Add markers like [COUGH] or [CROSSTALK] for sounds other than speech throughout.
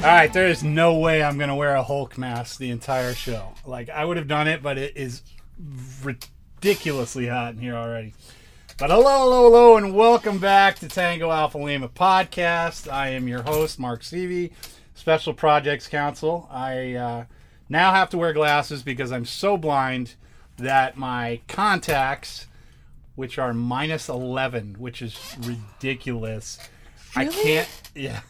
All right, there is no way I'm going to wear a Hulk mask the entire show. Like, I would have done it, but it is ridiculously hot in here already. But hello, hello, hello, and welcome back to Tango Alpha Lima podcast. I am your host, Mark Seavey, Special Projects Counsel. I uh, now have to wear glasses because I'm so blind that my contacts, which are minus 11, which is ridiculous, I can't, yeah,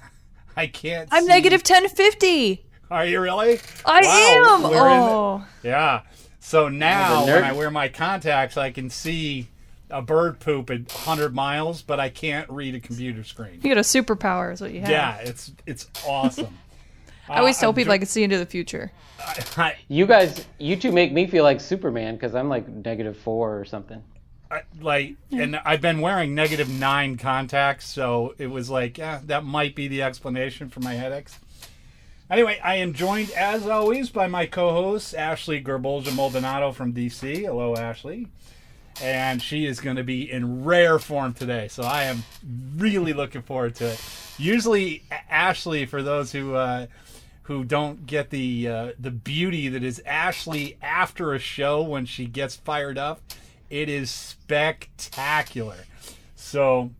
I can't. I'm see- negative 1050. Are you really? I Wow, am. we're in the- Oh, yeah. So now when I wear my contacts, I can see a bird poop at 100 miles, but I can't read a computer screen. you got a superpower, is what you have. Yeah, it's it's awesome. [LAUGHS] I always Uh, tell I'm people I can see into the future. I, You guys, you two make me feel like Superman because I'm like negative four or something. I, like, and I've been wearing negative nine contacts, so it was like, yeah, that might be the explanation for my headaches. Anyway, I am joined as always by my co-host Ashley Gerbolja Maldonado from DC. Hello, Ashley. And she is going to be in rare form today, so I am really looking forward to it. Usually, Ashley, for those who uh, who don't get the uh, the beauty that is Ashley after a show when she gets fired up, it is spectacular. So,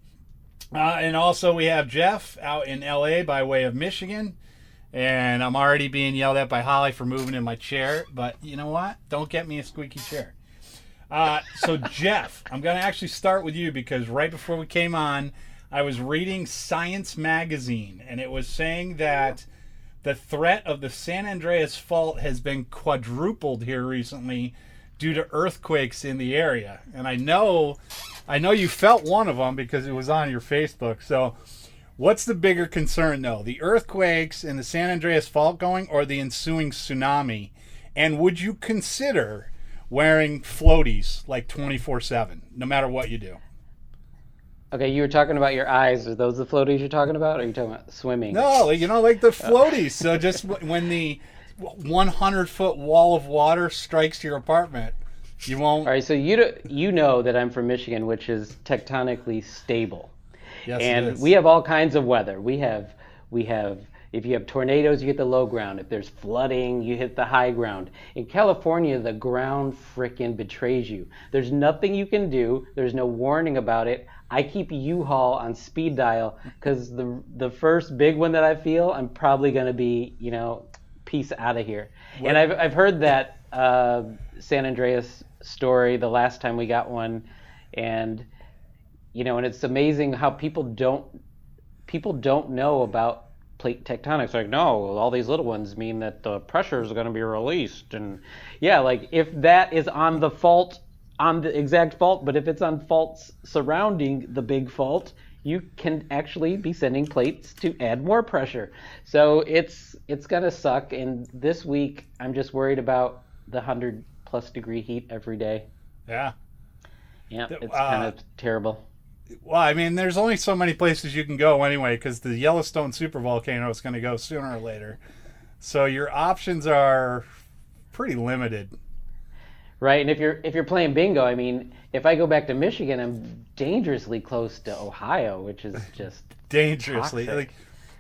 uh, and also we have Jeff out in LA by way of Michigan. And I'm already being yelled at by Holly for moving in my chair. But you know what? Don't get me a squeaky chair. Uh, so, [LAUGHS] Jeff, I'm going to actually start with you because right before we came on, I was reading Science Magazine, and it was saying that the threat of the San Andreas Fault has been quadrupled here recently due to earthquakes in the area. And I know, I know you felt one of them because it was on your Facebook. So, what's the bigger concern, though? The earthquakes and the San Andreas Fault going, or the ensuing tsunami? And would you consider wearing floaties like 24 7, no matter what you do? Okay, you were talking about your eyes. Are those the floaties you're talking about? Or are you talking about swimming? No, you know, like the floaties. So just when the 100 foot wall of water strikes your apartment, you won't. All right, so you do, you know that I'm from Michigan, which is tectonically stable, Yes, it and we have all kinds of weather. We have we have if you have tornadoes, you hit the low ground. If there's flooding, you hit the high ground. In California, the ground frickin' betrays you. There's nothing you can do. There's no warning about it. I keep U-Haul on speed dial because the the first big one that I feel, I'm probably gonna be, you know, peace out of here. And I've I've heard that uh, San Andreas story the last time we got one, and you know, and it's amazing how people don't people don't know about plate tectonics. Like, no, all these little ones mean that the pressures are going to be released, and yeah, like if that is on the fault, on the exact fault, but if it's on faults surrounding the big fault, you can actually be sending plates to add more pressure. So it's it's gonna suck. And this week, I'm just worried about the hundred plus degree heat every day. yeah. Yeah, it's uh, kind of terrible. Well, I mean, there's only so many places you can go anyway because the Yellowstone supervolcano is going to go sooner or later. So your options are pretty limited. Right, and if you're if you're playing bingo, I mean, if I go back to Michigan, I'm dangerously close to Ohio, which is [LAUGHS] just dangerously. Toxic. Like,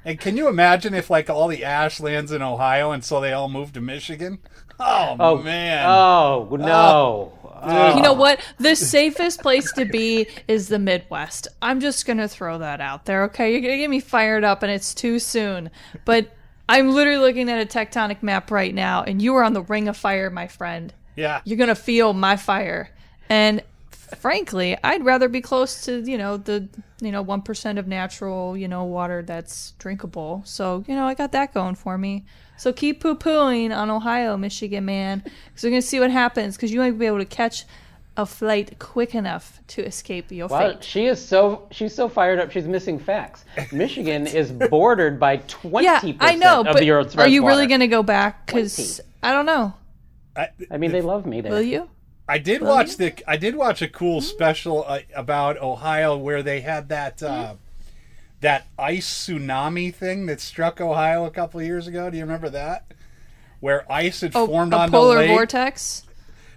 and can you imagine if like all the ash lands in Ohio and so they all moved to Michigan? [LAUGHS] Oh, oh man! oh no, Oh. You know what? The safest place to be is the Midwest. I'm just going to throw that out there, okay? You're going to get me fired up and it's too soon. But I'm literally looking at a tectonic map right now and you are on the ring of fire, my friend. Yeah, You're going to feel my fire. And frankly, I'd rather be close to, you know, the, you know, 1% of natural, you know, water that's drinkable. So, you know, I got that going for me. So keep poo pooing on Ohio, Michigan, man, because we're going to see what happens because you might be able to catch a flight quick enough to escape your Wow, fate. she is so she's so fired up. She's missing facts. Michigan is bordered by twenty [LAUGHS] Yeah, I know, of but the Earth's are you really going to go back? Because I don't know. I, I mean, they love me there. Will you? I did watch the. I did watch a cool special uh, about Ohio where they had that uh, that ice tsunami thing that struck Ohio a couple of years ago. Do you remember that? Where ice had Oh, formed a on polar the lake. vortex.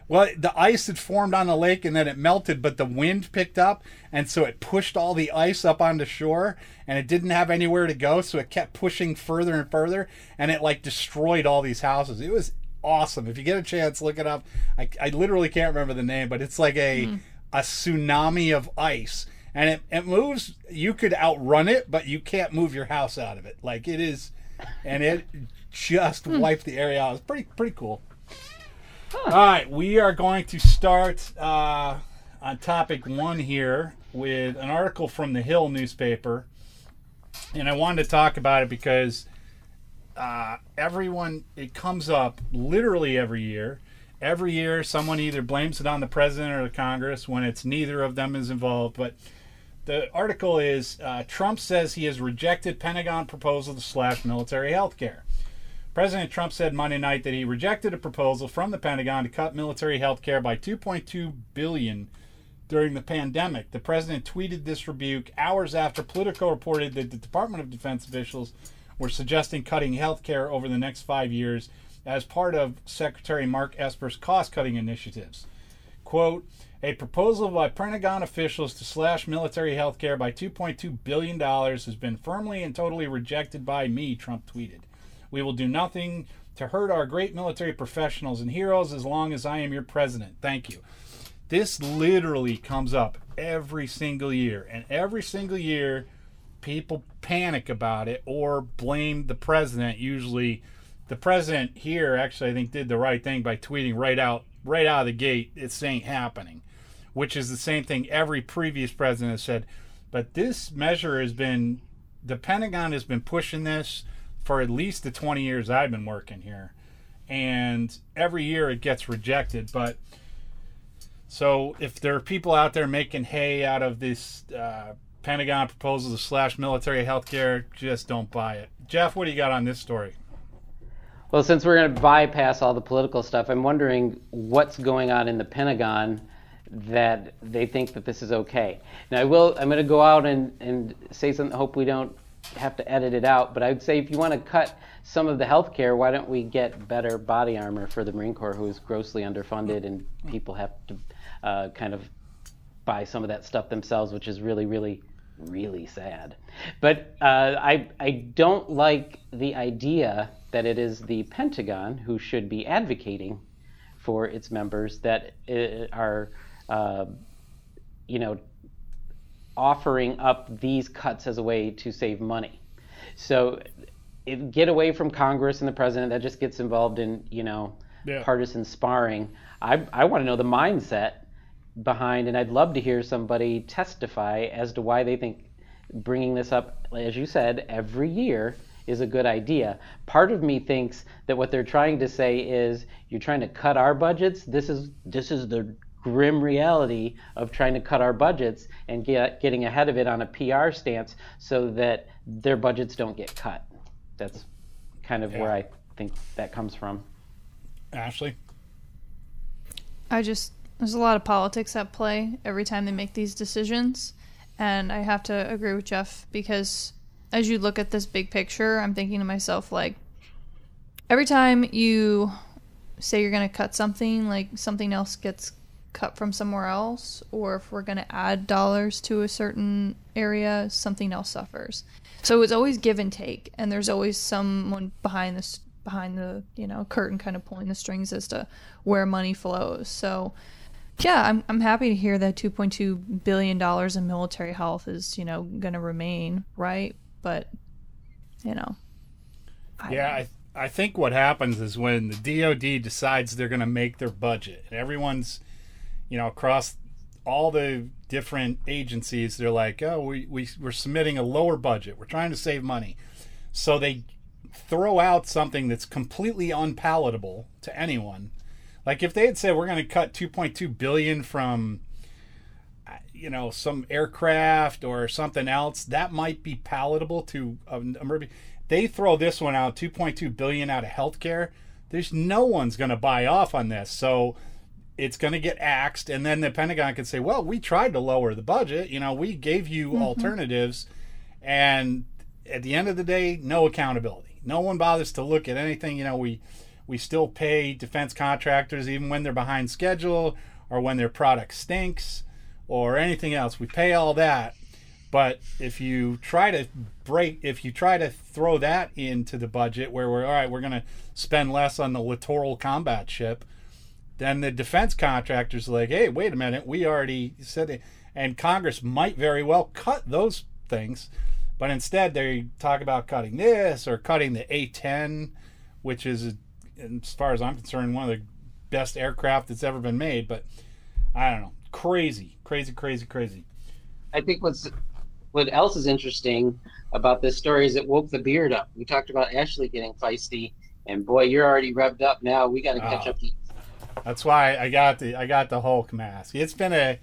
Well, the ice had formed on the lake and then it melted, but the wind picked up, and so it pushed all the ice up onto shore, and it didn't have anywhere to go, so it kept pushing further and further, and it like destroyed all these houses. It was awesome. If you get a chance, look it up. I, I literally can't remember the name, but it's like a a tsunami of ice, and it, it moves. You could outrun it, but you can't move your house out of it. Like it is, and it just wiped the area out. It's pretty pretty cool. All right, we are going to start uh, on topic one here with an article from the Hill newspaper, and I wanted to talk about it because uh, everyone it comes up literally every year. Every year, someone either blames it on the president or the Congress when it's neither of them is involved. But the article is uh, Trump says he has rejected Pentagon proposal to slash military health care. President Trump said Monday night that he rejected a proposal from the Pentagon to cut military health care by 2.2 billion during the pandemic. The president tweeted this rebuke hours after Politico reported that the Department of Defense officials were suggesting cutting health care over the next 5 years as part of Secretary Mark Esper's cost-cutting initiatives. Quote, a proposal by Pentagon officials to slash military health care by $2.2 billion has been firmly and totally rejected by me, Trump tweeted. We will do nothing to hurt our great military professionals and heroes as long as I am your president. Thank you. This literally comes up every single year, and every single year, people panic about it or blame the president. Usually, the president here actually, I think, did the right thing by tweeting right out, right out of the gate, "This ain't happening," which is the same thing every previous president has said. But this measure has been, the Pentagon has been pushing this for at least the 20 years I've been working here. And every year it gets rejected. But so if there are people out there making hay out of this uh, Pentagon proposal to slash military health care, just don't buy it. Jeff, what do you got on this story? Well, since we're going to bypass all the political stuff, I'm wondering what's going on in the Pentagon that they think that this is okay. Now, I will. I'm going to go out and, and say something. Hope we don't have to edit it out. But I would say if you want to cut some of the health care, why don't we get better body armor for the Marine Corps, who is grossly underfunded, and people have to uh, kind of buy some of that stuff themselves, which is really, really, really sad. But uh, I, I don't like the idea that it is the Pentagon who should be advocating for its members that uh, are, uh, you know, offering up these cuts as a way to save money. So it, get away from Congress and the president. That just gets involved in, you know, Yeah. partisan sparring. I, I want to know the mindset behind, and I'd love to hear somebody testify as to why they think bringing this up, as you said, every year is a good idea. Part of me thinks that what they're trying to say is you're trying to cut our budgets. This is this is the grim reality of trying to cut our budgets and get getting ahead of it on a PR stance so that their budgets don't get cut. That's kind of where I think that comes from. Ashley? I just there's a lot of politics at play every time they make these decisions, and I have to agree with Jeff because as you look at this big picture, I'm thinking to myself like every time you say you're going to cut something, like something else gets cut from somewhere else, or if we're going to add dollars to a certain area, something else suffers. So it's always give and take, and there's always someone behind this behind the you know curtain, kind of pulling the strings as to where money flows. So yeah, I'm I'm happy to hear that 2.2 billion dollars in military health is you know going to remain right, but you know. I- Yeah, I, I think what happens is when the DoD decides they're going to make their budget, and everyone's, you know, across all the different agencies, they're like, oh, we, we, we're submitting a lower budget. We're trying to save money. So they throw out something that's completely unpalatable to anyone, Like if they had said we're going to cut 2.2 billion from you know some aircraft or something else, that might be palatable to a number. They throw this one out, 2.2 billion out of healthcare. There's no one's going to buy off on this, so it's going to get axed, and then the Pentagon could say, "Well, we tried to lower the budget. You know, we gave you mm-hmm. alternatives." and at the end of the day no accountability no one bothers to look at anything you know we we still pay defense contractors even when they're behind schedule or when their product stinks or anything else. We pay all that. But if you try to break if you try to throw that into the budget where we're all right we're going to spend less on the littoral combat ship then the defense contractors like hey wait a minute we already said it. And congress might very well cut those things but instead, they talk about cutting this or cutting the A 10, which is, as far as I'm concerned, one of the best aircraft that's ever been made. But I don't know. Crazy, crazy, crazy, crazy. I think what's what else is interesting about this story is it woke the beard up. We talked about Ashley getting feisty, and boy, you're already revved up now. We got to catch Oh. up to. That's why I got the I got the Hulk mask. It's been a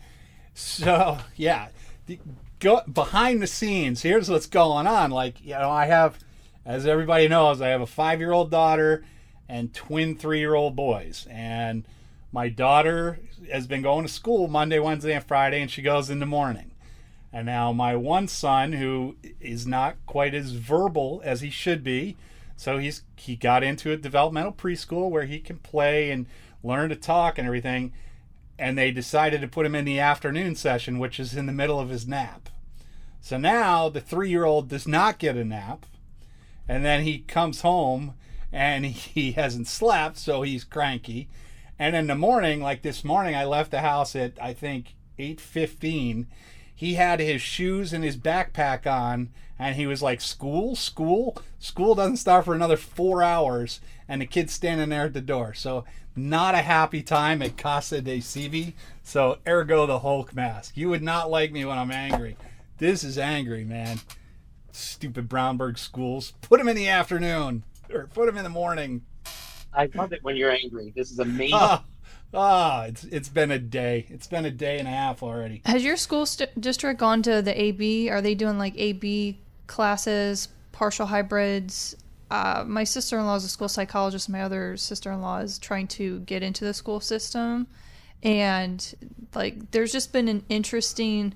so yeah. The, go behind the scenes. Here's what's going on. Like you know, I have, as everybody knows, I have a five year old daughter and twin three year old boys. And my daughter has been going to school Monday, Wednesday, and Friday, and she goes in the morning. And now my one son, who is not quite as verbal as he should be, so he's he got into a developmental preschool where he can play and learn to talk and everything. And they decided to put him in the afternoon session, which is in the middle of his nap. So now the three year old does not get a nap. And then he comes home and [LAUGHS] he hasn't slept, so he's cranky. And in the morning, like this morning, I left the house at I think 8:15. He had his shoes and his backpack on, and he was like, "School, school, school doesn't start for another four hours." And the kid's standing there at the door. So not a happy time at Casa de Seavey. So ergo the Hulk mask. You would not like me when I'm angry. This is angry, man. Stupid Brownsburg schools. Put him in the afternoon [LAUGHS] or put them in the morning. I love it when you're angry. This is [LAUGHS] amazing. Ah, ah, it's it's been a day. It's been a day and a half already. Has your school st- district gone to the AB? Are they doing like AB classes, partial hybrids? Uh, my sister in law is a school psychologist. My other sister in law is trying to get into the school system. And like, there's just been an interesting,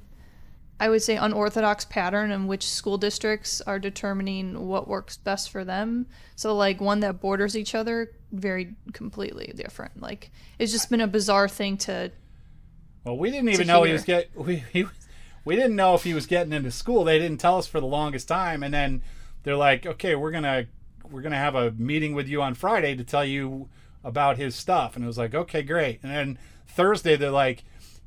I would say, unorthodox pattern in which school districts are determining what works best for them. So, like, one that borders each other, very completely different. Like, it's just been a bizarre thing to Well, we didn't even know he was get we he, was- we didn't know if he was getting into school. They didn't tell us for the longest time, and then they're like, "Okay, we're gonna we're gonna have a meeting with you on Friday to tell you about his stuff." And it was like, "Okay, great." And then Thursday they're like,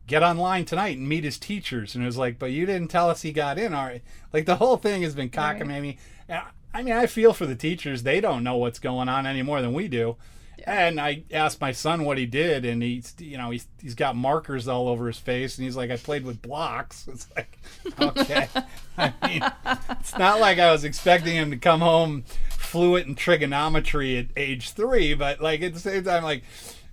"Get online tonight and meet his teachers." And it was like, "But you didn't tell us he got in, all right?" Like the whole thing has been cockamamie. And I mean, I feel for the teachers. They don't know what's going on any more than we do. And I asked my son what he did, and he's, you know, he's he's got markers all over his face, and he's like, I played with blocks. [LAUGHS] It's like, okay. [LAUGHS] I mean, it's not like I was expecting him to come home fluent in trigonometry at age three, but like at the same time, like,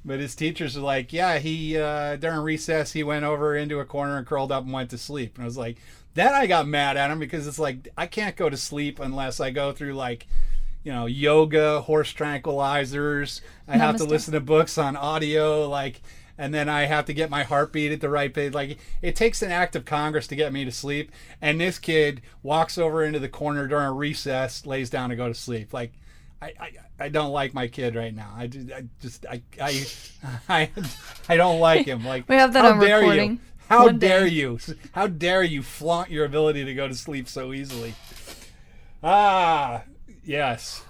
but his teachers are like, yeah, he uh, during recess he went over into a corner and curled up and went to sleep, and I was like, then I got mad at him because it's like I can't go to sleep unless I go through like you know, yoga, horse tranquilizers. I have to listen to books on audio, like, and then I have to get my heartbeat at the right pace. Like, it takes an act of Congress to get me to sleep. And this kid walks over into the corner during recess, lays down to go to sleep. Like, I, I, I don't like my kid right now. I just, I just, I, I, [LAUGHS] I, I don't like him. Like, We have that how on dare recording. You? How One day. dare you? How dare you flaunt your ability to go to sleep so easily? Ah, yes.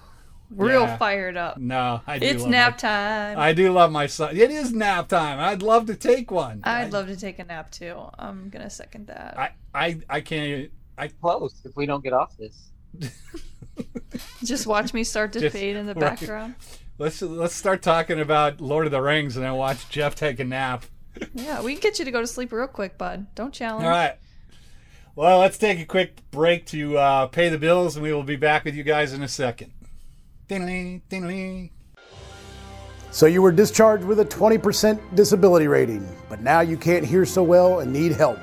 real Yeah. fired up. No, I do. It's love nap my- time. I do love my son. It is nap time. I'd love to take one. I'd love to take a nap too. I'm gonna second that. I, I, I can't. I Close if we don't get off this. [LAUGHS] Just watch me start to Just- fade in the right. background. let's let's start talking about Lord of the Rings and then watch Jeff take a nap. Yeah, we can get you to go to sleep real quick, bud. Don't challenge. All right. Well, let's take a quick break to uh, pay the bills, and we will be back with you guys in a second. Ding-a-ling, ding-a-ling. So you were discharged with a 20% disability rating, but now you can't hear so well and need help.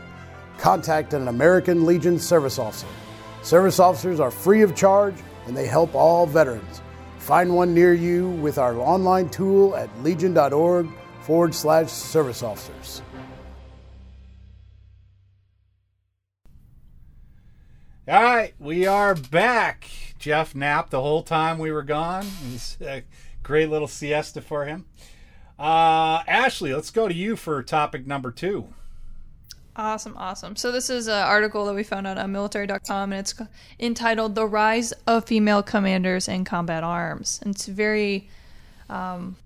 Contact an American Legion service officer. Service officers are free of charge and they help all veterans. Find one near you with our online tool at legion.org forward slash service officers. All right, we are back. Jeff napped the whole time we were gone. [LAUGHS] It was a great little siesta for him. Uh, Ashley, let's go to you for topic number two. Awesome, awesome. So this is an article that we found on military.com, and it's entitled "The Rise of Female Commanders in Combat Arms." And it's very, um,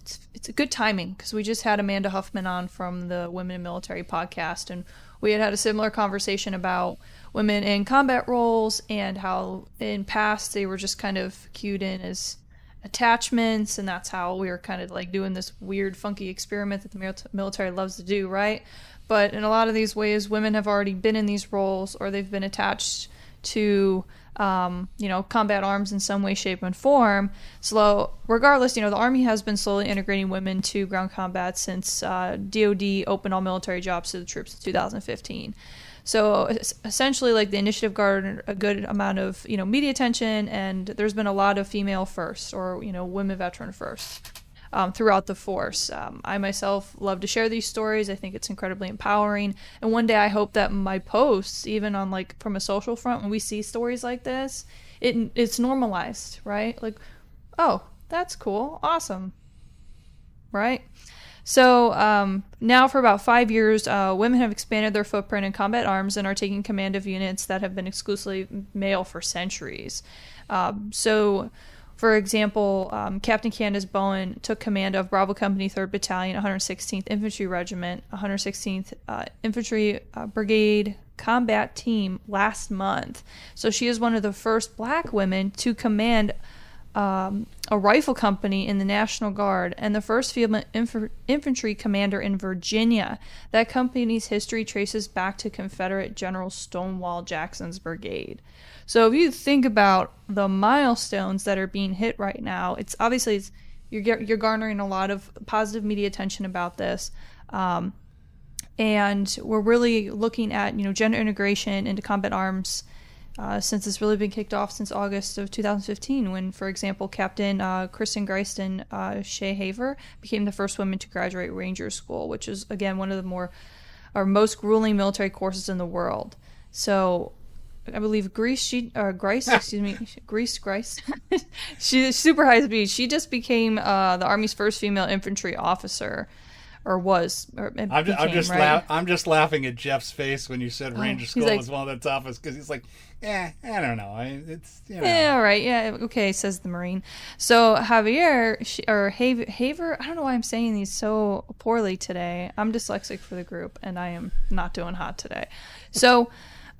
it's it's a good timing because we just had Amanda Huffman on from the Women in Military podcast, and we had had a similar conversation about women in combat roles and how in past they were just kind of cued in as attachments and that's how we were kind of like doing this weird funky experiment that the military loves to do right but in a lot of these ways, women have already been in these roles or they've been attached to, um, you know, combat arms in some way, shape, and form. So, regardless, you know, the Army has been slowly integrating women to ground combat since uh, DoD opened all military jobs to the troops in 2015. So essentially, like the initiative garnered a good amount of you know media attention, and there's been a lot of female first or you know women veteran first um, throughout the force. Um, I myself love to share these stories. I think it's incredibly empowering. And one day I hope that my posts, even on like from a social front, when we see stories like this, it it's normalized, right? Like, oh, that's cool, awesome, right? So um, now, for about five years, uh, women have expanded their footprint in combat arms and are taking command of units that have been exclusively male for centuries. Um, so for example, um, Captain Candace Bowen took command of Bravo Company 3rd Battalion, 116th Infantry Regiment, 116th uh, Infantry uh, Brigade combat team last month. So she is one of the first black women to command um, a rifle company in the National Guard and the first field inf- infantry commander in Virginia. That company's history traces back to Confederate General Stonewall Jackson's brigade. So if you think about the milestones that are being hit right now, it's obviously it's, you're you're garnering a lot of positive media attention about this. Um, and we're really looking at you know gender integration into combat arms uh, since it's really been kicked off since August of 2015, when, for example, Captain uh, Kristen Greiston uh, Shaye Haver became the first woman to graduate Ranger School, which is again one of the more or most grueling military courses in the world. So. I believe Greece, she or Grice, [LAUGHS] excuse me, Greece, Grice. [LAUGHS] she's super high speed. She just became uh, the Army's first female infantry officer or was. Or I'm, became, I'm just right? I'm just laughing at Jeff's face when you said oh, Ranger School like, was one of the toughest because he's like, yeah, I don't know. I it's you know. yeah, all right, yeah, okay, says the Marine. So Javier she, or Haver, Haver, I don't know why I'm saying these so poorly today. I'm dyslexic for the group, and I am not doing hot today. So.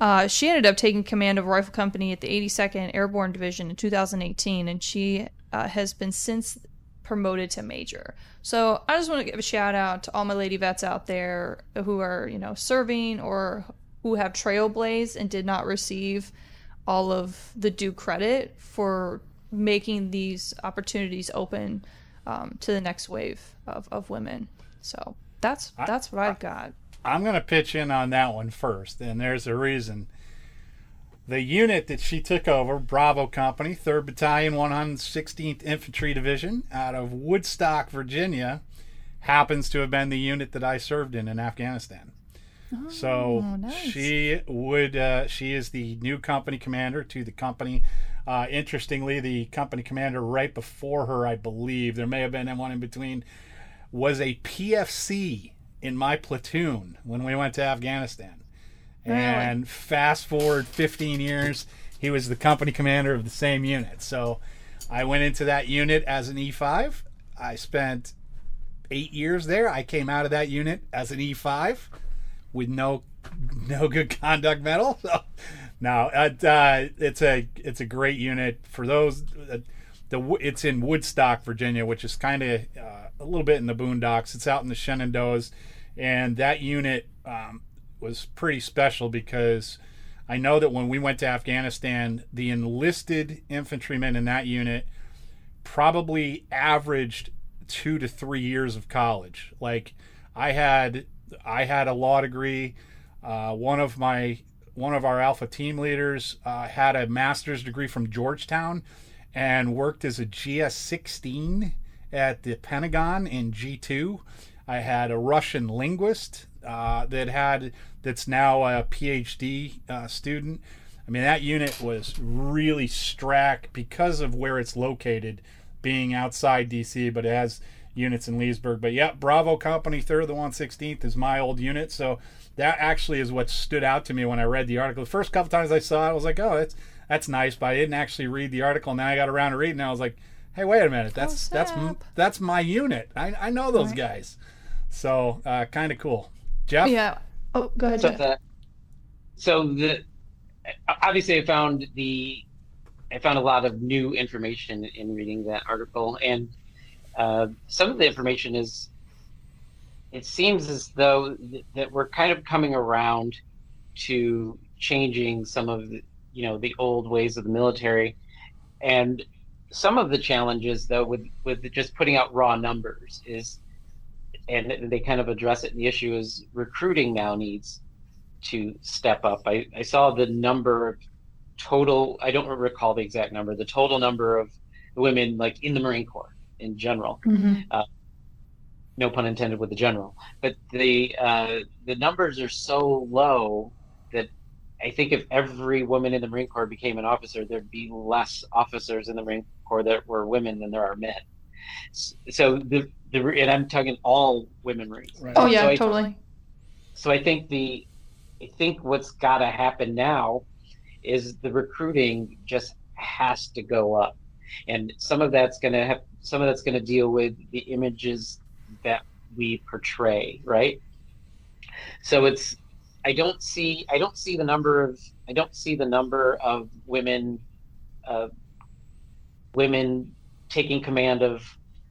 Uh, she ended up taking command of a rifle company at the 82nd Airborne Division in 2018, and she uh, has been since promoted to major. So I just want to give a shout out to all my lady vets out there who are, you know, serving or who have trailblazed and did not receive all of the due credit for making these opportunities open um, to the next wave of, of women. So that's that's what I've got. I'm going to pitch in on that one first, and there's a reason the unit that she took over, Bravo Company, 3rd Battalion, 116th Infantry Division, out of Woodstock, Virginia, happens to have been the unit that I served in in Afghanistan. Oh, so nice. she would uh, she is the new company commander to the company. Uh, interestingly, the company commander right before her, I believe, there may have been one in between, was a PFC in my platoon when we went to Afghanistan. And fast forward 15 years, he was the company commander of the same unit. So I went into that unit as an E5. I spent eight years there. I came out of that unit as an E5 with no no good [LAUGHS] conduct medal. [LAUGHS] So no, it, uh, it's a it's a great unit for those. Uh, the it's in Woodstock, Virginia, which is kind of uh, a little bit in the boondocks. It's out in the Shenandoahs, and that unit um, was pretty special because I know that when we went to Afghanistan, the enlisted infantrymen in that unit probably averaged two to three years of college. Like I had I had a law degree. Uh, one of my one of our alpha team leaders uh, had a master's degree from Georgetown and worked as a GS 16 at the Pentagon in G2. I had a Russian linguist uh, that had that's now a PhD uh, student. I mean, that unit was really strack because of where it's located, being outside DC, but it has units in Leesburg. But yeah, Bravo Company, third of the 116th is my old unit. So that actually is what stood out to me when I read the article. The first couple times I saw it, I was like, oh, that's that's nice, but I didn't actually read the article. And then I got around to reading, it, and I was like, hey, wait a minute, that's Oh, that's that's my unit. I, I know those Right. guys. So uh, kind of cool. Jeff, Yeah. Oh, go ahead. so Jeff. the so the obviously I found the I found a lot of new information in reading that article, and uh, some of the information is it seems as though th- that we're kind of coming around to changing some of the, you know the old ways of the military, and some of the challenges though with with just putting out raw numbers is and they kind of address it. The issue is recruiting now needs to step up. I, I saw the number of total, I don't recall the exact number, the total number of women like in the Marine Corps in general. Mhm. No pun intended with the general, but the uh, the numbers are so low I think if every woman in the Marine Corps became an officer, there'd be less officers in the Marine Corps that were women than there are men. So the the and I'm talking all women Marines. Right. Oh So yeah, I- totally. so I think the I think what's got to happen now is the recruiting just has to go up, and some of that's going to have some of that's going to deal with the images that we portray, right? So it's I don't see I don't see the number of I don't see the number of women uh, women taking command of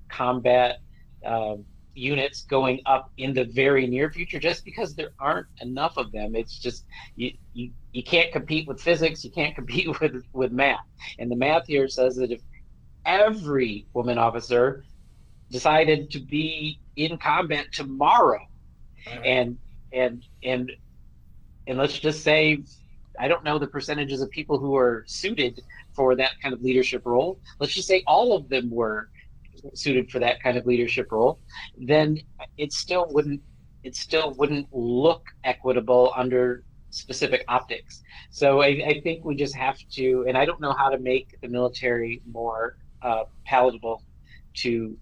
combat uh, units going up in the very near future just because there aren't enough of them. It's just you, you you can't compete with physics you can't [LAUGHS] compete with with math. And the math here says that if every woman officer decided to be in combat tomorrow and and and and let's just say i don't know the percentages of people who are suited for that kind of leadership role. Let's just say all of them were suited for that kind of leadership role. Then it still wouldn't it still wouldn't look equitable under specific optics. So I, I think we just have to and i don't know how to make the military more uh, palatable to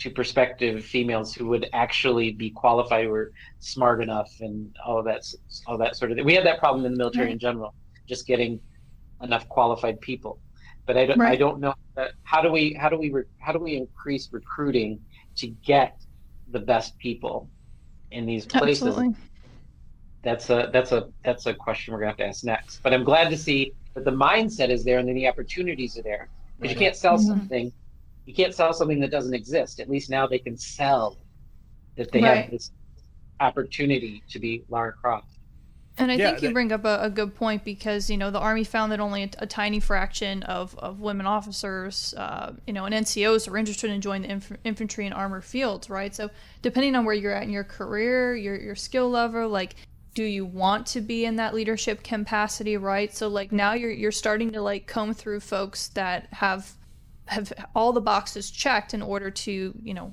to prospective females who would actually be qualified or smart enough and all of that all that sort of thing. We have that problem in the military in general, just getting enough qualified people. But I don't, I don't know that, how do we how do we re, how do we increase recruiting to get the best people in these places? Absolutely. That's a that's a that's a question we're gonna have to ask next. But I'm glad to see that the mindset is there and then the opportunities are there. Because you can't sell Mhm. something, you can't sell something that doesn't exist. At least now they can sell that they Right. have this opportunity to be Lara Croft. And I Yeah, think you that- bring up a, a good point because you know the army found that only a, a tiny fraction of, of women officers, uh, you know, and NCOs are interested in joining the inf- infantry and armor fields, right? So depending on where you're at in your career, your your skill level, like, do you want to be in that leadership capacity, right? So like now you're you're starting to like comb through folks that have have all the boxes checked in order to you know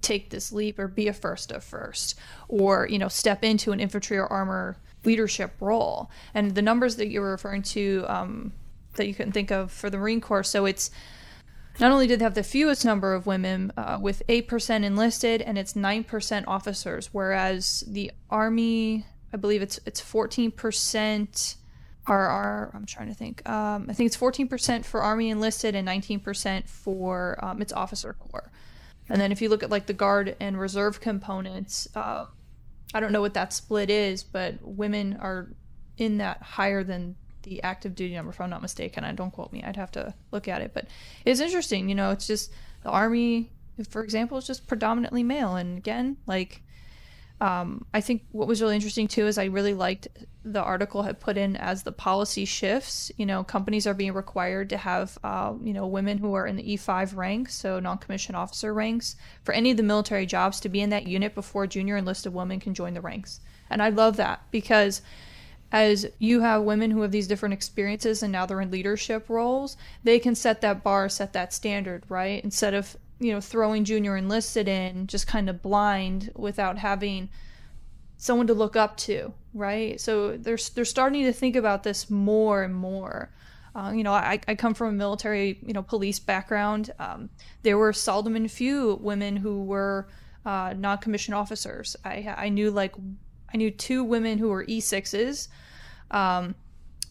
take this leap or be a first of first or you know step into an infantry or armor leadership role. And the numbers that you were referring to um, that you can think of for the marine corps so it's not only did they have the fewest number of women uh, with 8% enlisted and it's 9% officers whereas the army i believe it's it's 14% are, are I'm trying to think. Um, I think it's 14% for Army enlisted and 19% for um, its officer corps. And then if you look at like the guard and reserve components, uh, I don't know what that split is, but women are in that higher than the active duty number, if I'm not mistaken. I don't quote me. I'd have to look at it, but it's interesting. You know, it's just the Army, for example, is just predominantly male. And again, like Um, I think what was really interesting too is I really liked the article had put in as the policy shifts. You know, companies are being required to have, uh, you know, women who are in the E5 ranks, so non-commissioned officer ranks, for any of the military jobs to be in that unit before junior enlisted women can join the ranks. And I love that because as you have women who have these different experiences and now they're in leadership roles, they can set that bar, set that standard, right? Instead of you know throwing junior enlisted in just kind of blind without having someone to look up to right? So they're, they're starting to think about this more and more. Uh, you know I, I come from a military you know police background. Um, there were seldom and few women who were uh, non-commissioned officers. I, I knew like i knew two women who were e6s um,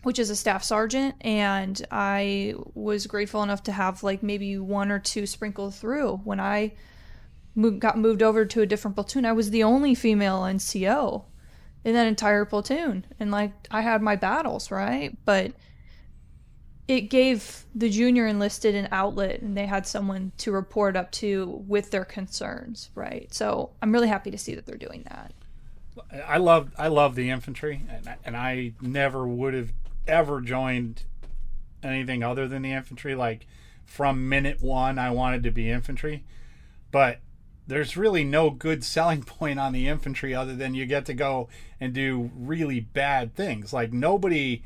which is a staff sergeant, and I was grateful enough to have like maybe one or two sprinkled through. When I got moved over to a different platoon, I was the only female NCO in that entire platoon, and like I had my battles, right? But it gave the junior enlisted an outlet, and they had someone to report up to with their concerns, right? So I'm really happy to see that they're doing that. I love I love the infantry, and, and I never would have ever joined anything other than the infantry. Like from minute one, I wanted to be infantry, but there's really no good selling [LAUGHS] point on the infantry other than you get to go and do really bad things. Like nobody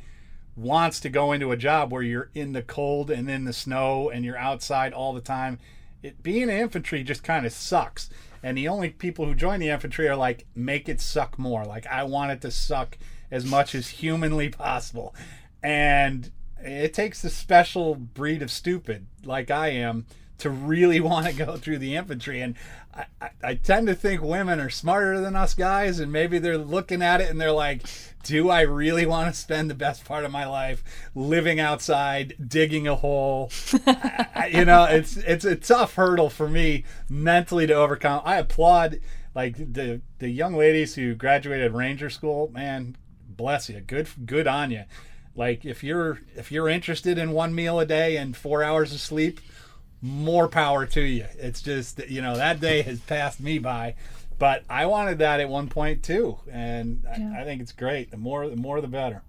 wants to go into a job where you're in the cold and in the snow and you're outside all the time. It, being an infantry just kind of sucks. And the only people who join the infantry are like, make it suck more. Like, I want it to suck as much as humanly possible. And it takes a special breed of stupid like I am to really [LAUGHS] want to go through the infantry. And I, I, I, tend to think women are smarter than us guys, and maybe they're looking at it and they're like, do I really want to spend the best part of my life living outside, digging a hole? [LAUGHS] I, you know, it's it's a tough hurdle for me mentally to overcome. I applaud like the the young ladies who graduated Ranger School. Man, bless you. Good good on you. Like if you're if you're interested in one meal a day and four hours of sleep, more power to you. It's just you know that day has passed me by, but I wanted that at one point too, and yeah. I, I, think it's great. The more the more the better.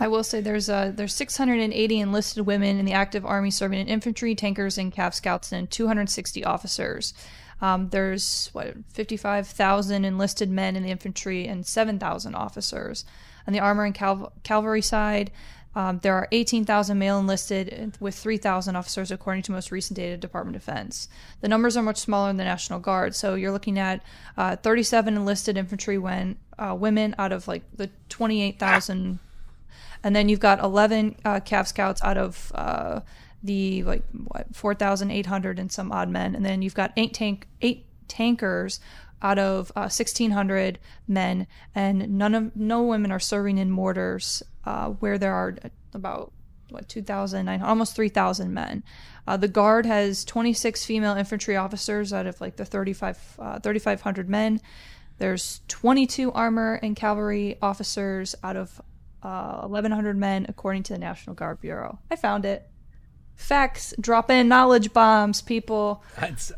I will say there's uh, there's 680 enlisted women in the active army serving in infantry, tankers, and Cav Scouts, and 260 officers. Um, there's what 55,000 enlisted men in the infantry and 7,000 officers. On the armor and cal- cavalry side, um, there are 18,000 male enlisted with 3,000 officers, according to most recent data Department of Defense. The numbers are much smaller than the National Guard, so you're looking at uh, 37 enlisted infantry when uh, women out of like the 28,000, and then you've got 11 uh, Cav Scouts out of uh, the like what 4,800 and some odd men, and then you've got eight tank eight tankers out of uh, 1,600 men, and none of no women are serving in mortars, uh, where there are about what 2,000, almost 3,000 men. Uh, the Guard has 26 female infantry officers out of like the 35 uh, 3,500 men. There's 22 armor and cavalry officers out of 1,100 uh, men, according to the National Guard Bureau. I found it facts drop in knowledge bombs people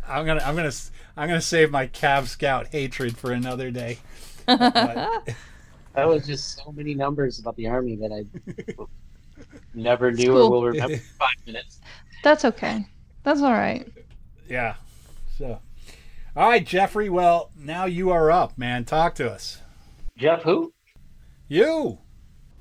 i'm gonna i'm gonna i'm gonna save my cav scout hatred for another day [LAUGHS] that was just so many numbers about the army that i [LAUGHS] never knew cool. or will [LAUGHS] remember five minutes. That's okay. That's all right. Yeah so all right jeffrey well now you are up man. Talk to us. Jeff who? You.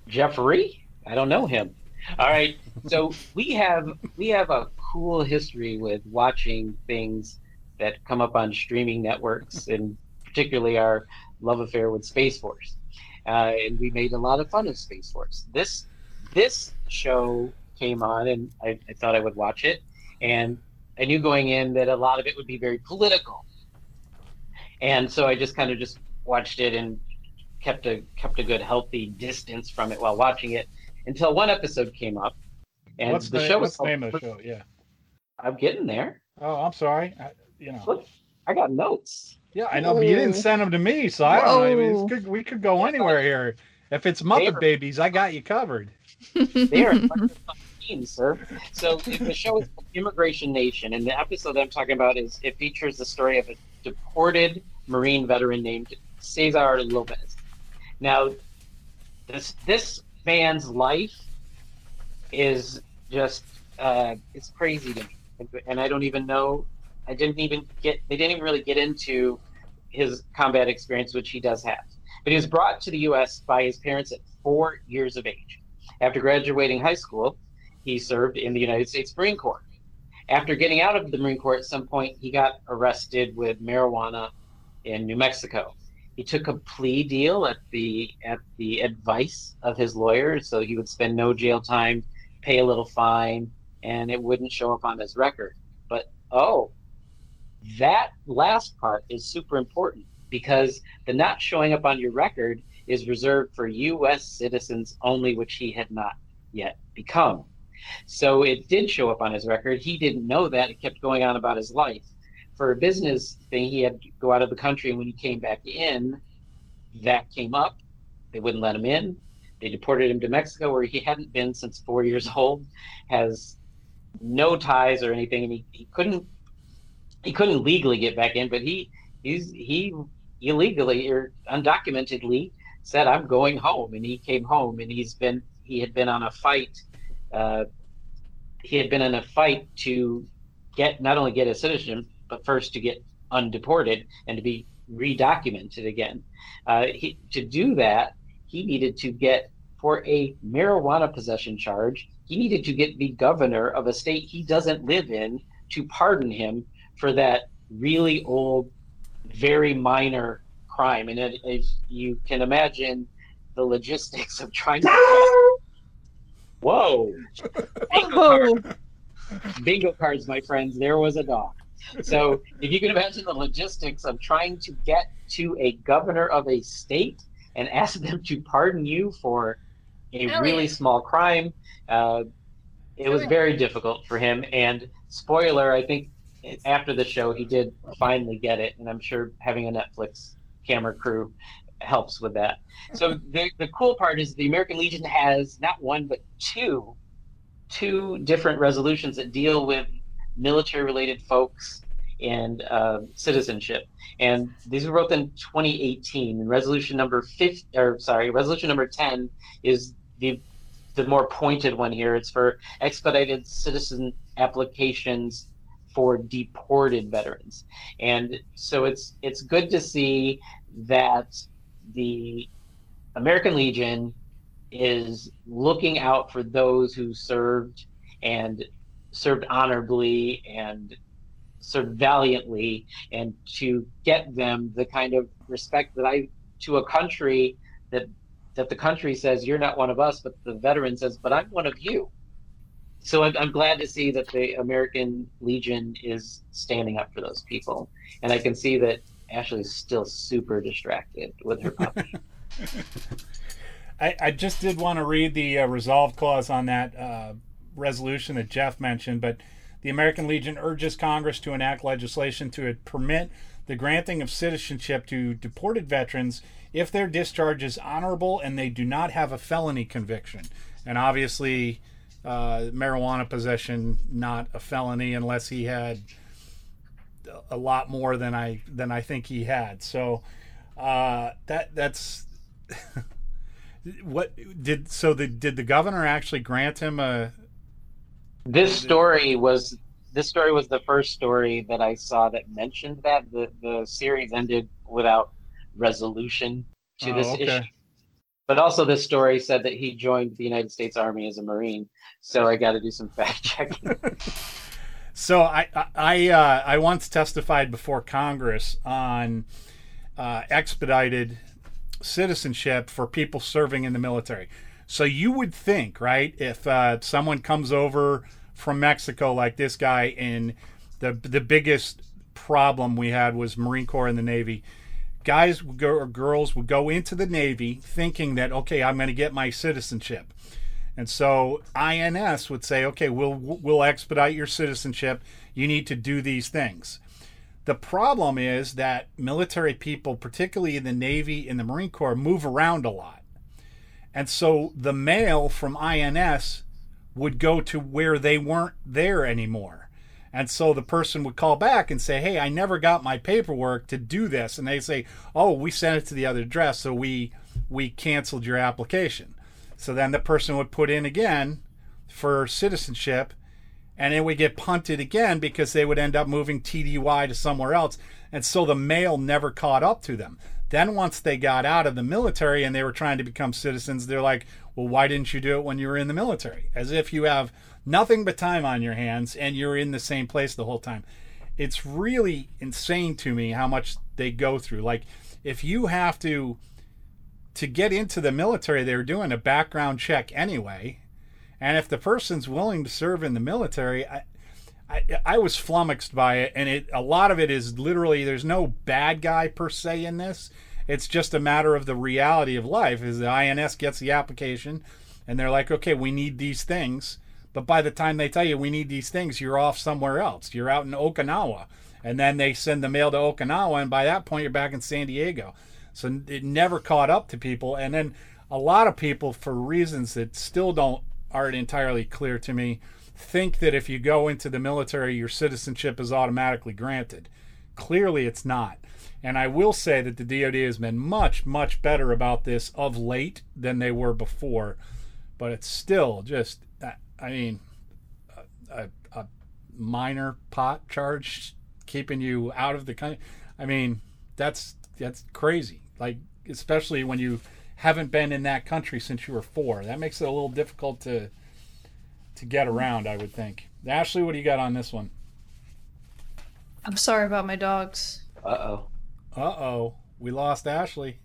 Jeffrey? I don't know him. All right. So we have we have a cool history with watching things that come up on streaming networks, and particularly our love affair with Space Force. Uh, and we made a lot of fun of Space Force. This this show came on, and I, I thought I would watch it, and I knew going in that a lot of it would be very political, and so I just kind of just watched it and kept a kept a good healthy distance from it while watching it until one episode came up, and what's the, the show what's the name of the show? Yeah, I'm getting there. Oh, I'm sorry. I, you know, Look, I got notes. Yeah, I know, but you didn't send them to me, so I don't know. I mean, could, we could go anywhere here. If it's Muppet are, Babies, I got you covered. They are [LAUGHS] fucking machines, sir. So the show is Immigration Nation, and the episode that I'm talking about is it features the story of a deported Marine veteran named Cesar Lopez. Now, this this man's life is just uh, it's crazy to me, and I don't even know. I didn't even get. They didn't even really get into his combat experience, which he does have. But he was brought to the U.S. by his parents at four years of age. After graduating high school, he served in the United States Marine Corps. After getting out of the Marine Corps, at some point, he got arrested with marijuana in New Mexico. He took a plea deal at the at the advice of his lawyer, so he would spend no jail time, pay a little fine, and it wouldn't show up on his record. But oh, that last part is super important because the not showing up on your record is reserved for U.S. citizens only, which he had not yet become. So it did show up on his record. He didn't know that. It kept going on about his life. For a business thing, he had to go out of the country. And when he came back in, that came up. They wouldn't let him in. They deported him to Mexico, where he hadn't been since four years old, has no ties or anything, and he, he couldn't he couldn't legally get back in, but he he's he illegally or undocumentedly said I'm going home, and he came home, and he's been he had been on a fight. Uh, he had been in a fight to get not only get his citizenship, but first to get undeported and to be redocumented again. Uh, he, to do that, he needed to get for a marijuana possession charge. He needed to get the governor of a state he doesn't live in to pardon him for that really old, very minor crime. And it, if you can imagine the logistics of trying to. Whoa! Bingo, card. Bingo cards, my friends. There was a dog. So if you can imagine the logistics of trying to get to a governor of a state and ask them to pardon you for a really small crime, uh, it was very difficult for him. And spoiler, I think after the show, he did finally get it, and I'm sure having a Netflix camera crew helps with that. So the the cool part is the American Legion has not one but two two different resolutions that deal with military related folks and uh, citizenship. And these were both in 2018. And resolution number 50, or sorry, resolution number 10 is the the more pointed one here. It's for expedited citizen applications for deported veterans. And so it's it's good to see that the American Legion is looking out for those who served and served honorably and served valiantly and to get them the kind of respect that I to a country that that the country says you're not one of us but the veteran says but I'm one of you so I'm, I'm glad to see that the American Legion is standing up for those people, and I can see that Ashley's still super distracted with her puppy. [LAUGHS] I, I, just did want to read the uh, resolve clause on that uh, resolution that Jeff mentioned, but the American Legion urges Congress to enact legislation to permit the granting of citizenship to deported veterans if their discharge is honorable and they do not have a felony conviction. And obviously, uh, marijuana possession not a felony unless he had a lot more than I than I think he had. So uh, that that's [LAUGHS] what did so the did the governor actually grant him a this story was this story was the first story that I saw that mentioned that the the series ended without resolution to oh, this okay. issue. But also, this story said that he joined the United States Army as a Marine. So I got to do some fact checking. [LAUGHS] so I I uh, I once testified before Congress on uh, expedited citizenship for people serving in the military. So you would think, right, if uh, someone comes over from Mexico like this guy, and the the biggest problem we had was Marine Corps and the Navy guys would go, or girls would go into the Navy thinking that, okay, I'm going to get my citizenship. And so INS would say, okay, we'll, we'll expedite your citizenship. You need to do these things. The problem is that military people, particularly in the Navy and the Marine Corps, move around a lot. And so the mail from INS would go to where they weren't there anymore. And so the person would call back and say, "Hey, I never got my paperwork to do this." And they say, "Oh, we sent it to the other address, so we we canceled your application." So then the person would put in again for citizenship, and it would get punted again because they would end up moving TDY to somewhere else. And so the mail never caught up to them. Then once they got out of the military and they were trying to become citizens, they're like, well, why didn't you do it when you were in the military? As if you have nothing but time on your hands and you're in the same place the whole time. It's really insane to me how much they go through. Like, if you have to to get into the military, they're doing a background check anyway. And if the person's willing to serve in the military, I, I, I was flummoxed by it, and it a lot of it is literally there's no bad guy per se in this. It's just a matter of the reality of life. Is the INS gets the application, and they're like, okay, we need these things, but by the time they tell you we need these things, you're off somewhere else. You're out in Okinawa, and then they send the mail to Okinawa, and by that point you're back in San Diego. So it never caught up to people, and then a lot of people, for reasons that still don't aren't entirely clear to me think that if you go into the military, your citizenship is automatically granted. Clearly, it's not. And I will say that the DoD has been much, much better about this of late than they were before. But it's still just, I mean, a, a minor pot charge keeping you out of the country. I mean, that's that's crazy. Like, especially when you haven't been in that country since you were four. That makes it a little difficult to to get around, I would think. Ashley, what do you got on this one? I'm sorry about my dogs. Uh oh. Uh oh, we lost Ashley.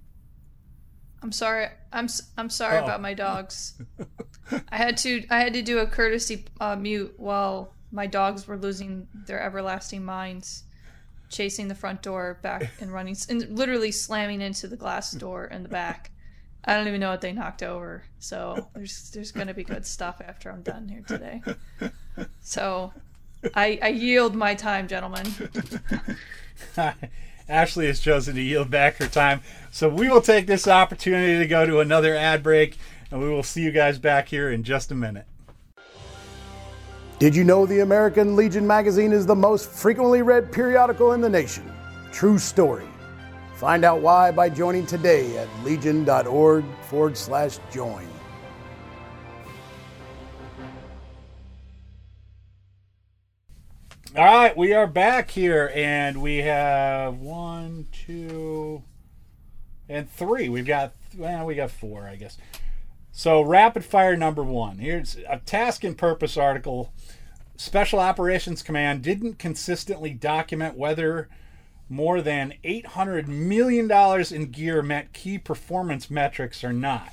I'm sorry. I'm I'm sorry Uh-oh. about my dogs. [LAUGHS] I had to I had to do a courtesy uh, mute while my dogs were losing their everlasting minds, chasing the front door back and running and literally slamming into the glass door in the back. I don't even know what they knocked over. So there's there's gonna be good stuff after I'm done here today. So I I yield my time, gentlemen. [LAUGHS] Ashley has chosen to yield back her time. So we will take this opportunity to go to another ad break, and we will see you guys back here in just a minute. Did you know the American Legion magazine is the most frequently read periodical in the nation? True story. Find out why by joining today at legion.org forward slash join. All right, we are back here, and we have one, two, and three. We've got well, we got four, I guess. So, rapid fire number one. Here's a task and purpose article. Special Operations Command didn't consistently document whether more than $800 million in gear met key performance metrics or not.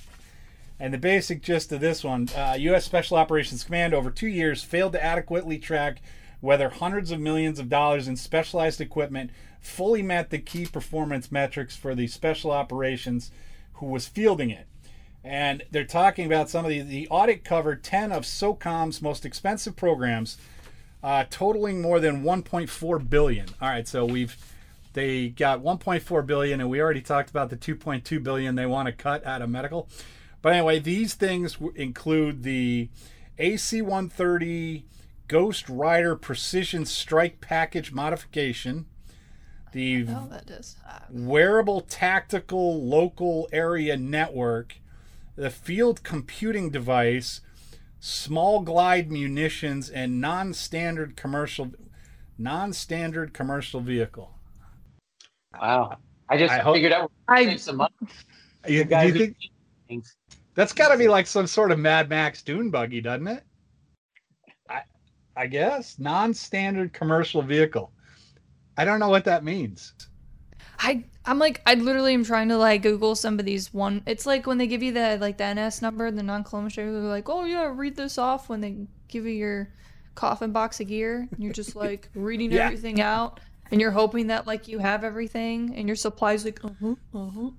And the basic gist of this one uh, U.S. Special Operations Command over two years failed to adequately track whether hundreds of millions of dollars in specialized equipment fully met the key performance metrics for the special operations who was fielding it. And they're talking about some of the, the audit covered 10 of SOCOM's most expensive programs, uh, totaling more than 1.4 billion. All right, so we've they got 1.4 billion, and we already talked about the 2.2 billion they want to cut out of medical. But anyway, these things include the AC-130 Ghost Rider Precision Strike Package modification, the that is. Uh, wearable tactical local area network, the field computing device, small glide munitions, and non-standard commercial non-standard commercial vehicle. Wow. I just I hope- figured out I- save some money. You, guys you think Thanks. that's got to be like some sort of Mad Max dune buggy, doesn't it? I I guess non-standard commercial vehicle. I don't know what that means. I I'm like I literally am trying to like Google some of these one. It's like when they give you the like the NS number, the non-collision. They're like, oh yeah, read this off when they give you your coffin box of gear. And you're just [LAUGHS] like reading Yeah. everything out, and you're hoping that like you have everything, and your supplies like uh huh uh huh.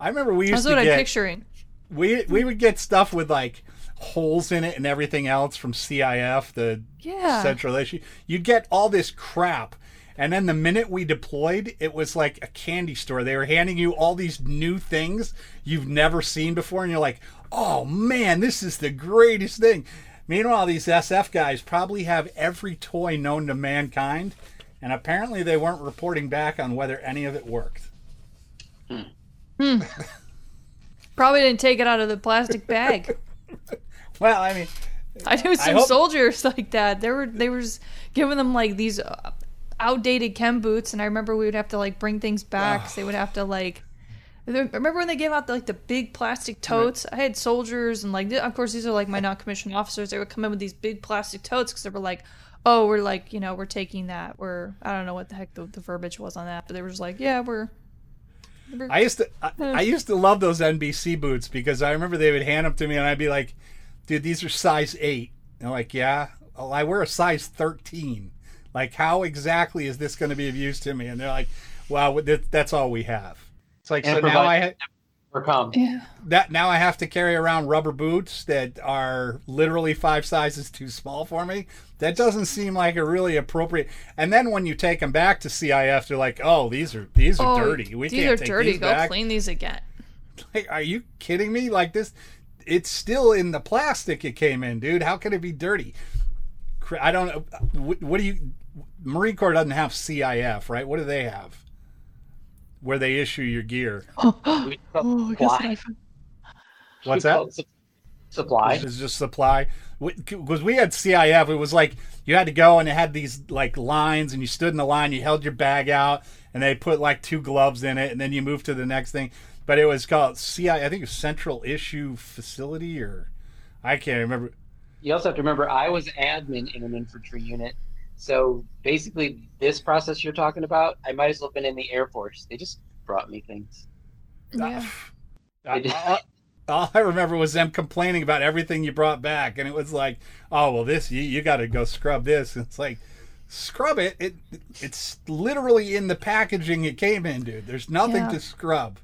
I remember we used That's to what I'm picturing. we we would get stuff with like holes in it and everything else from CIF, the Yeah. Central Issue. You'd get all this crap. And then the minute we deployed, it was like a candy store. They were handing you all these new things you've never seen before, and you're like, "Oh man, this is the greatest thing." Meanwhile, these SF guys probably have every toy known to mankind, and apparently they weren't reporting back on whether any of it worked. Hmm. [LAUGHS] Probably didn't take it out of the plastic bag. [LAUGHS] Well, I mean, I knew some hope- soldiers [LAUGHS] like that. They were they was giving them like these uh, outdated chem boots, and I remember we would have to like bring things back. 'cause they would have to like. Remember when they gave out the, like the big plastic totes? I had soldiers and like of course these are like my non-commissioned officers. They would come in with these big plastic totes because they were like, oh, we're like you know we're taking that. We're I don't know what the heck the, the verbiage was on that, but they were just like, yeah, we're. I used to I, [LAUGHS] I used to love those NBC boots because I remember they would hand them to me and I'd be like, "Dude, these are size eight. And they're like, "Yeah, well, I wear a size 13. Like, how exactly is this going to be of use to me?" And they're like, "Well, that, that's all we have." It's like And so now I ha- Overcome. yeah. that now I have to carry around rubber boots that are literally five sizes too small for me. That doesn't seem like a really appropriate. And then when you take them back to CIF, they're like, "Oh, these are these are Oh, dirty. We these can't are take dirty. these Go back." clean these again. Like, are you kidding me? Like this, it's still in the plastic it came in, dude. How can it be dirty? Cra- I don't know. What, what do you? Marine Corps doesn't have CIF, right? What do they have? Where they issue your gear? [GASPS] We call it supply. What's that? call it su- Supply. It's just supply. Because we had CIF, it was like you had to go and it had these like lines, and you stood in the line, you held your bag out, and they put like two gloves in it, and then you moved to the next thing. But it was called CI, I think it was Central Issue Facility, or I can't remember. You also have to remember, I was admin in an infantry unit. So basically, this process you're talking about, I might as well have been in the Air Force. They just brought me things. Yeah. Ah. [LAUGHS] I- all, ah, ah. all I remember was them complaining about everything you brought back, and it was like, "Oh well, this you, you got to go scrub this." And it's like, scrub it. It it's literally in the packaging it came in, dude. There's nothing Yeah. to scrub.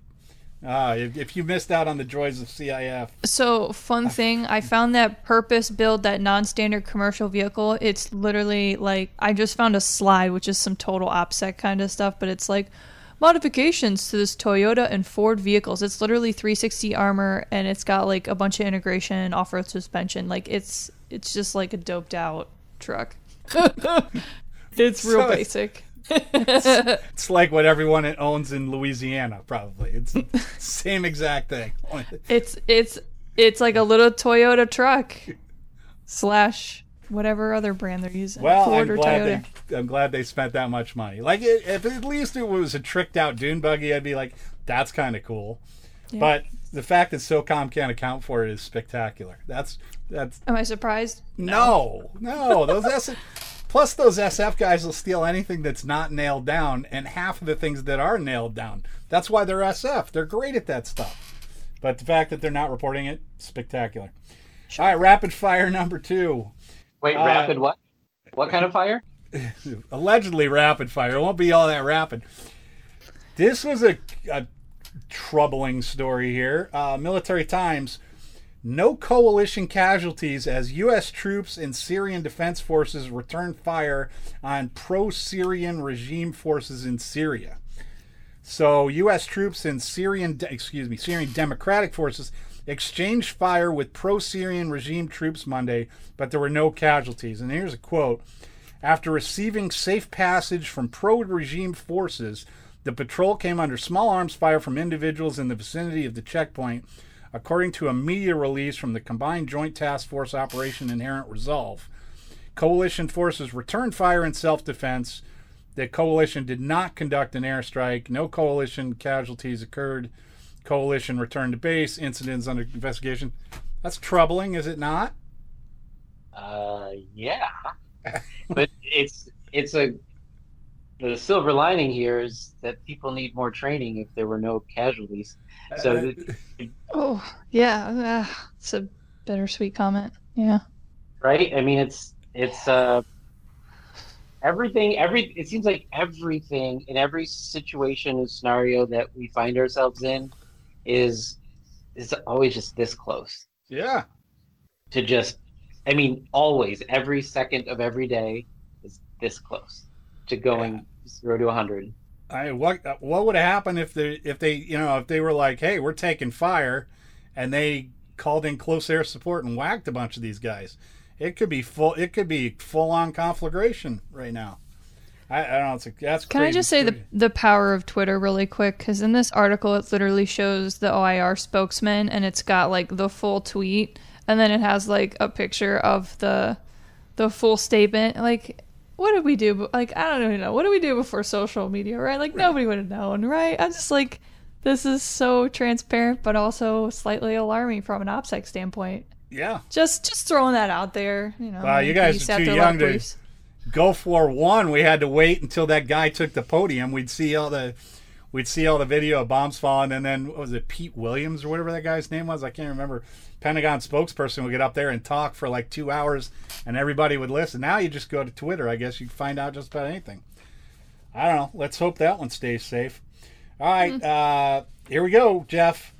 Uh, if, if you missed out on the joys of CIF, So fun [LAUGHS] thing, I found that purpose build that non-standard commercial vehicle. It's literally like I just found a slide, which is some total OPSEC kind of stuff, but it's like modifications to this Toyota and Ford vehicles. It's literally 360 armor, and it's got like a bunch of integration, off-road suspension. Like it's it's just like a doped out truck. [LAUGHS] it's real So it's- basic. it's like what everyone owns in Louisiana. Probably it's the same exact thing. It's it's it's like a little Toyota truck slash whatever other brand they're using. Well, Ford I'm or glad Toyota. they I'm glad they spent that much money. Like, it, if at least it was a tricked out dune buggy, I'd be like, that's kind of cool. But the fact that SOCOM can't account for it is spectacular. That's that's Am I surprised? no, no. Those S plus those SF guys will steal anything that's not nailed down, and half of the things that are nailed down. That's why they're SF. They're great at that stuff. But the fact that they're not reporting it, spectacular. All right, rapid fire number two. Wait, Uh, rapid what? What kind of fire? [LAUGHS] allegedly rapid fire. It won't be all that rapid. This was a, a troubling story here. Uh, Military Times. No coalition casualties as U.S. troops and Syrian defense forces return fire on pro Syrian regime forces in Syria. So, U.S. troops and Syrian, excuse me, Syrian Democratic forces exchanged fire with pro-Syrian regime troops Monday, but there were no casualties. And here's a quote: After receiving safe passage from pro-regime forces, the patrol came under small arms fire from individuals in the vicinity of the checkpoint, according to a media release from the Combined Joint Task Force Operation Inherent Resolve. Coalition forces returned fire in self-defense. The coalition did not conduct an airstrike. No coalition casualties occurred. Coalition returned to base. Incidents under investigation. That's troubling, is it not? Uh, yeah. [LAUGHS] but it's it's a the silver lining here is that people need more training if there were no casualties. So [LAUGHS] the, Oh yeah, uh, it's a bittersweet comment. Yeah. right? I mean, it's it's uh everything. Every it seems like everything in every situation and scenario that we find ourselves in is is always just this close yeah. to just. I mean, always every second of every day is this close to going zero to a hundred. I what what would have happened if they if they you know if they were like hey we're taking fire, and they called in close air support and whacked a bunch of these guys. it could be full. It could be full on conflagration right now. I, I don't know. It's a, that's Can I just say the the power of Twitter really quick? Because in this article, it literally shows the OIR spokesman, and it's got like the full tweet, and then it has like a picture of the the full statement. Like, what did we do? Like, I don't even know. What did we do before social media? Right? Like, nobody would have known, right? I'm just like, this is so transparent, but also slightly alarming from an OPSEC standpoint. yeah. Just just throwing that out there. You know, Wow, you guys are too a lot of young to- briefs. Go for one. We had to wait until that guy took the podium. We'd see all the, we'd see all the video of bombs falling, and then what was it Pete Williams or whatever that guy's name was? I can't remember. Pentagon spokesperson would get up there and talk for like two hours, and everybody would listen. Now you just go to Twitter. I guess you can find out just about anything. I don't know. Let's hope that one stays safe. All right, uh, here we go, Jeff.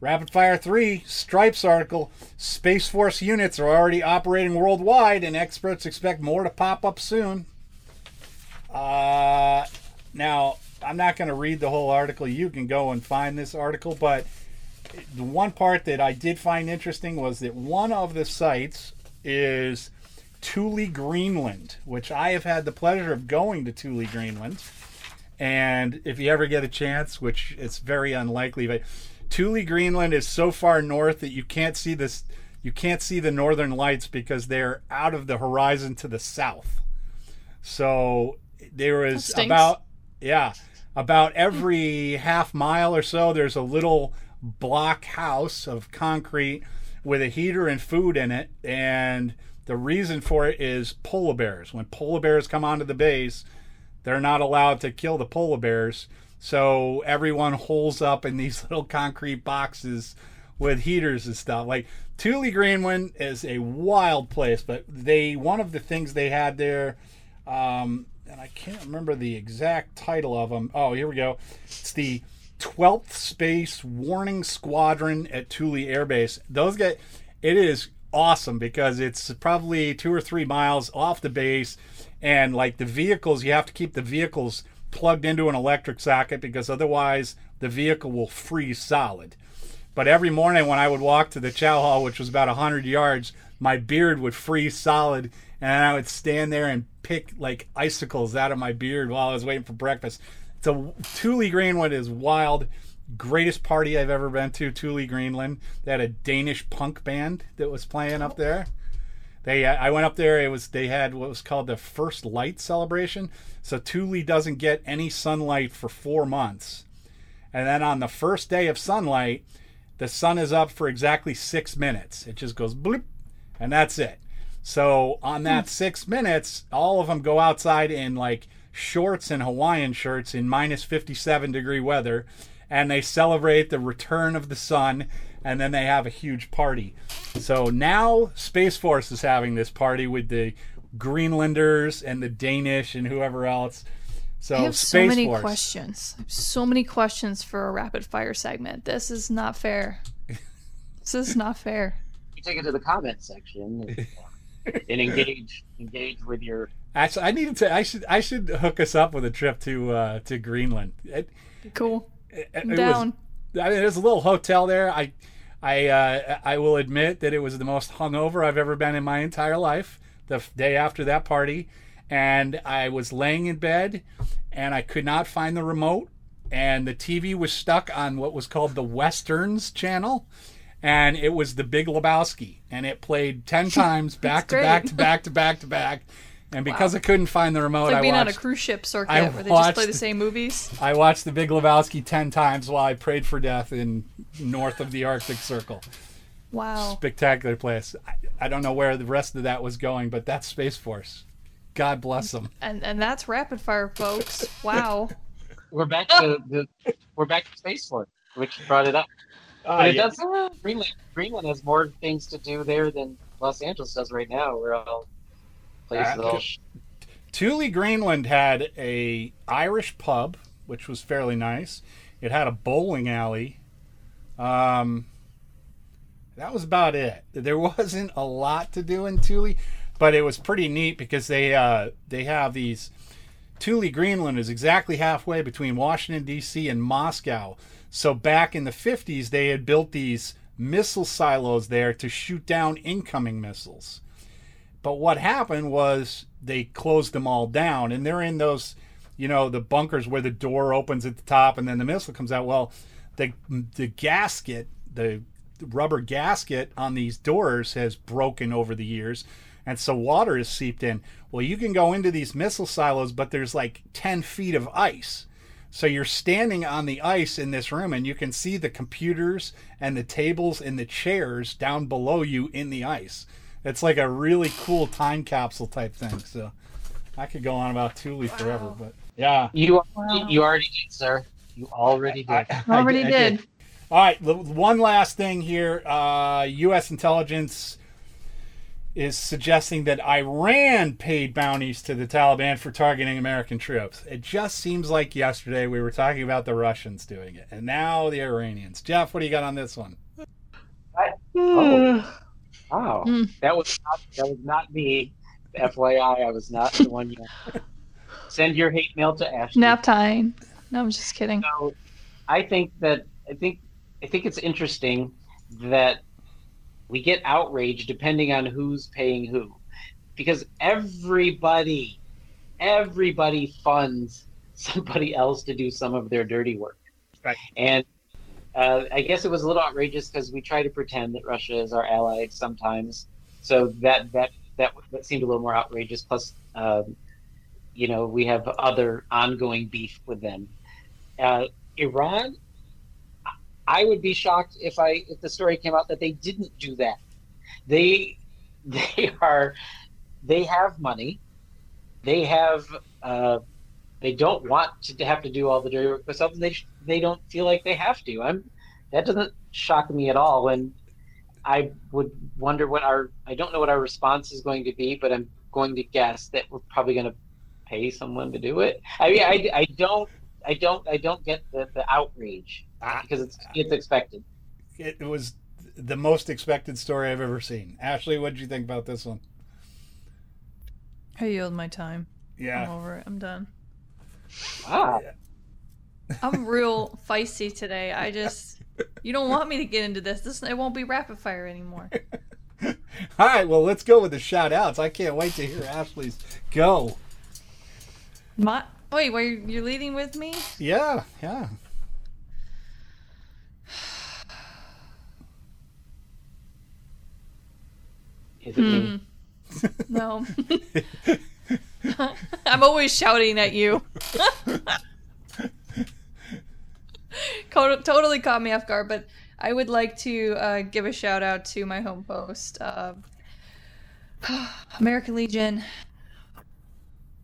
Rapid Fire 3 Stripes article Space Force units are already operating worldwide, and experts expect more to pop up soon. Uh, now, I'm not going to read the whole article. You can go and find this article, but the one part that I did find interesting was that one of the sites is Thule, Greenland, which I have had the pleasure of going to Thule, Greenland. And if you ever get a chance, which it's very unlikely, but Thule, Greenland is so far north that you can't see this. You can't see the northern lights because they're out of the horizon to the south. So there is stinks. about yeah, about every half mile or so. There's a little block house of concrete with a heater and food in it, and the reason for it is polar bears. When polar bears come onto the base, they're not allowed to kill the polar bears. So everyone holes up in these [LAUGHS] little concrete boxes with heaters and stuff. Like Thule Greenland is a wild place, but they one of the things they had there, um, and I can't remember the exact title of them. Oh, here we go. It's the 12th Space Warning Squadron at Thule Air Base. Those guys, it is awesome because it's probably two or three miles off the base, and like the vehicles, you have to keep the vehicles plugged into an electric socket because otherwise the vehicle will freeze solid. But every morning when I would walk to the chow hall, which was about 100 yards, my beard would freeze solid and I would stand there and pick like icicles out of my beard while I was waiting for breakfast. It's So Thule Greenland is wild. Greatest party I've ever been to, Thule Greenland. They had a Danish punk band that was playing up there. They, I went up there. It was they had what was called the first light celebration. So Thule doesn't get any sunlight for four months, and then on the first day of sunlight, the sun is up for exactly six minutes. It just goes bloop, and that's it. So on that hmm. six minutes, all of them go outside in like shorts and Hawaiian shirts in minus 57 degree weather, and they celebrate the return of the sun, and then they have a huge party. So now Space Force is having this party with the Greenlanders and the Danish and whoever else. So I have Space so many Force. questions. I have so many questions for a rapid fire segment. This is not fair. [LAUGHS] this is not fair. You take it to the comment section [LAUGHS] and, engage engage with your. Actually, I needed to. I should. I should hook us up with a trip to uh, to Greenland. It, Cool. it, I'm it down. Was, I mean, there's a little hotel there. I, I, uh, I will admit that it was the most hungover I've ever been in my entire life. The f- day after that party, and I was laying in bed, and I could not find the remote, and the TV was stuck on what was called the Westerns channel, and it was the Big Lebowski, and it played ten [LAUGHS] times back to great. back to back to back to back. And because I couldn't find the remote, It's like I being on a cruise ship circuit I where they just play the watched- same movies. I watched The Big Lebowski ten times while I prayed for death in north of the Arctic Circle. Wow. Spectacular place. I, I don't know where the rest of that was going, but that's Space Force. God bless them. And and that's rapid fire, folks. Wow. [LAUGHS] We're back to the. We're back to Space Force, which brought it up. But it does. Greenland. Greenland has more things to do there than Los Angeles does right now. We're all places Uh, all. Thule, Greenland had a Irish pub, which was fairly nice. It had a bowling alley. Um, that was about it. There [LAUGHS] wasn't a lot to do in Thule, but it was pretty neat because they uh, they have these. Thule, Greenland is exactly halfway between Washington D.C. and Moscow. So back in the 50s, they had built these missile silos there to shoot down incoming missiles but what happened was they closed them all down, and they're in those, you know, the bunkers where the door opens at the top and then the missile comes out. Well, the the gasket, the rubber gasket on these doors has broken over the years, and so water has seeped in. Well, you can go into these missile silos, but there's like ten feet of ice. So you're standing on the ice in this room and you can see the computers and the tables and the chairs down below you in the ice. It's like a really cool time capsule type thing. So I could go on about Thule forever, but yeah. You Wow. you already did, sir. You already did. I- I- Already I did. All right, the one last thing here. Uh, U.S. intelligence is suggesting that Iran paid bounties to the Taliban for targeting American troops. It just seems like yesterday we were talking about the Russians doing it, and now the Iranians. Jeff, what do you got on this one? Oh. Wow, Mm. that was not, that was not me. FYI, I was not the one. You [LAUGHS] send your hate mail to Ashley. Nap time. No, I'm just kidding. So, I think that I think I think it's interesting that we get outraged depending on who's paying who, because everybody, everybody funds somebody else to do some of their dirty work. Right. And uh, I guess it was a little outrageous because we try to pretend that Russia is our ally sometimes. So that that that that seemed a little more outrageous. Plus, um, you know, we have other ongoing beef with them. Uh, Iran, I would be shocked if I if the story came out that they didn't do that. They [LAUGHS] they are they have money. They have uh, they don't want to have to do all the dirty work themselves. They they don't feel like they have to. I'm that doesn't shock me at all. And I would wonder what our I don't know what our response is going to be, but I'm going to guess that we're probably going to pay someone to do it. I mean, I, I don't I don't I don't get the, the outrage because it's it's expected. It was the most expected story I've ever seen. Ashley, what did you think about this one? I yield my time. Yeah, I'm over it. I'm done. Ah, I'm real [LAUGHS] feisty today. I just you don't want me to get into this. This it won't be rapid fire anymore. [LAUGHS] All right, well, let's go with the shout outs. I can't wait to hear Ashley's go. My wait, wait, you're, you're leading with me? Yeah, yeah. Is it me? [LAUGHS] No. [LAUGHS] I'm always shouting at you. Totally caught me off guard, but I would like to uh, give a shout out to my home post, uh, [SIGHS] American Legion,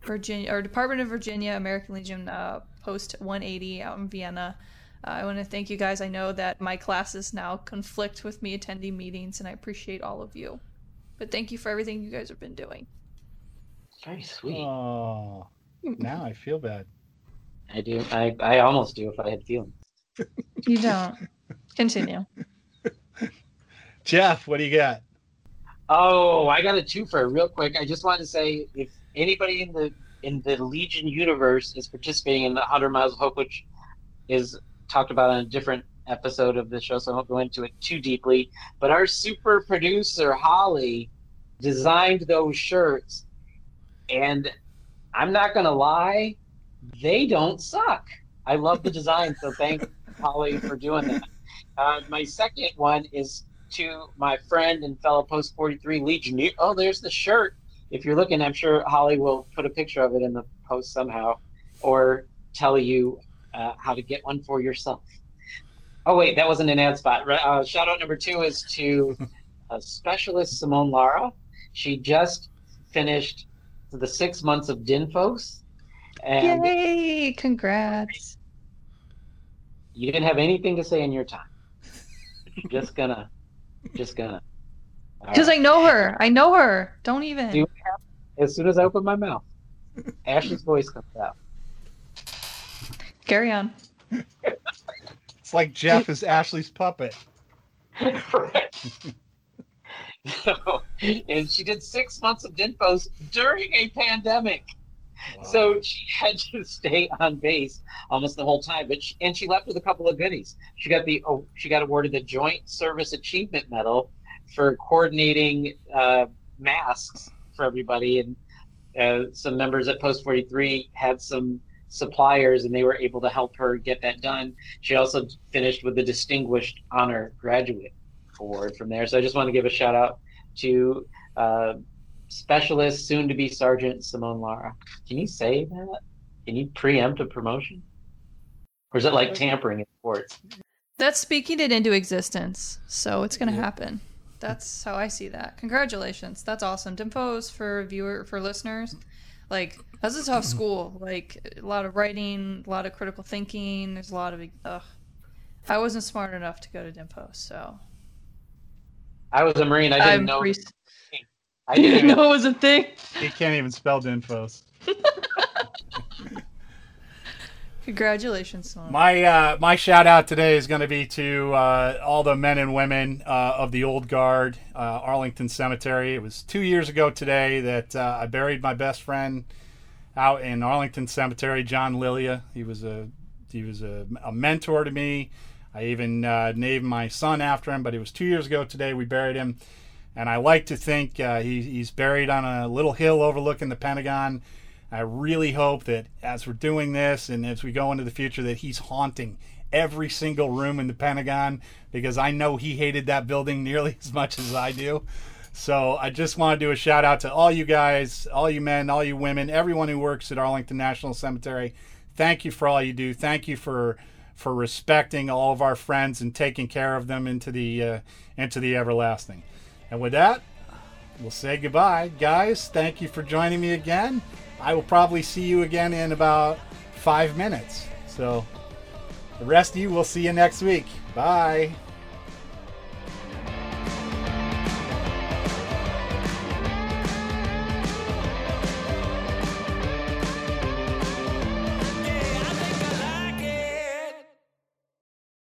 Virginia or Department of Virginia, American Legion uh, Post 180 out in Vienna. Uh, I want to thank you guys. I know that my classes now conflict with me attending meetings, and I appreciate all of you. But thank you for everything you guys have been doing. Very sweet. Oh, [LAUGHS] now I feel bad. I do. I, I almost do if I had feelings. You don't. Continue. [LAUGHS] Jeff, what do you got? Oh, I got a twofer real quick. I just wanted to say if anybody in the in the Legion universe is participating in the 100 Miles of Hope, which is talked about on a different episode of the show, so I won't go into it too deeply. But our super producer Holly designed those shirts, and I'm not gonna lie, they don't suck. I love the design, so thank [LAUGHS] Holly for doing that. Uh, my second one is to my friend and fellow Post 43 Legion. Oh, there's the shirt. If you're looking, I'm sure Holly will put a picture of it in the post somehow or tell you uh, how to get one for yourself. Oh, wait, that wasn't an ad spot. Right, Uh, shout out number two is to uh, specialist Simone Lara. She just finished the six months of Dinfos. And Yay! Congrats. you didn't have anything to say in your time. just gonna, just gonna. Because right. I know her. I know her. Don't even. Do- as soon as I open my mouth, Ashley's voice comes out. Carry on. [LAUGHS] It's like Jeff is Ashley's puppet. so, [LAUGHS] and she did six months of Dinfos during a pandemic. So she had to stay on base almost the whole time. But she, and she left with a couple of goodies. She got the oh, she got awarded the Joint Service Achievement Medal for coordinating uh, masks for everybody, and uh, some members at Post 43 had some suppliers, and they were able to help her get that done. She also finished with the Distinguished Honor Graduate Award from there. So I just want to give a shout out to uh, Specialist, soon to be Sergeant Simone Lara. Can you say that? Can you preempt a promotion? Or is it like tampering in sports? That's speaking it into existence. So it's going to happen. That's how I see that. Congratulations. That's awesome. Dinfos for viewer for listeners. Like that's a tough school. Like a lot of writing, a lot of critical thinking. There's a lot of. Ugh. I wasn't smart enough to go to Dinfos, so I was a Marine. I didn't I'm know. pre- I didn't [LAUGHS] didn't know. know it was a thing. He can't even spell Dinfos. [LAUGHS] Congratulations, Simone. My uh, my shout out today is going to be to uh, all the men and women uh, of the old guard, uh, Arlington Cemetery. It was two years ago today that uh, I buried my best friend out in Arlington Cemetery, John Lilia. He was a he was a, a mentor to me. I even uh, named my son after him, but it was two years ago today we buried him. And I like to think he, he's buried on a little hill overlooking the Pentagon. I really hope that as we're doing this and as we go into the future, that he's haunting every single room in the Pentagon because I know he hated that building [LAUGHS] nearly as much as I do. So I just want to do a shout out to all you guys, all you men, all you women, everyone who works at Arlington National Cemetery. Thank you for all you do. Thank you for for respecting all of our friends and taking care of them into the uh, into the everlasting. And with that, we'll say goodbye, guys. Thank you for joining me again. I will probably see you again in about five minutes. So the rest of you, we'll see you next week. Bye.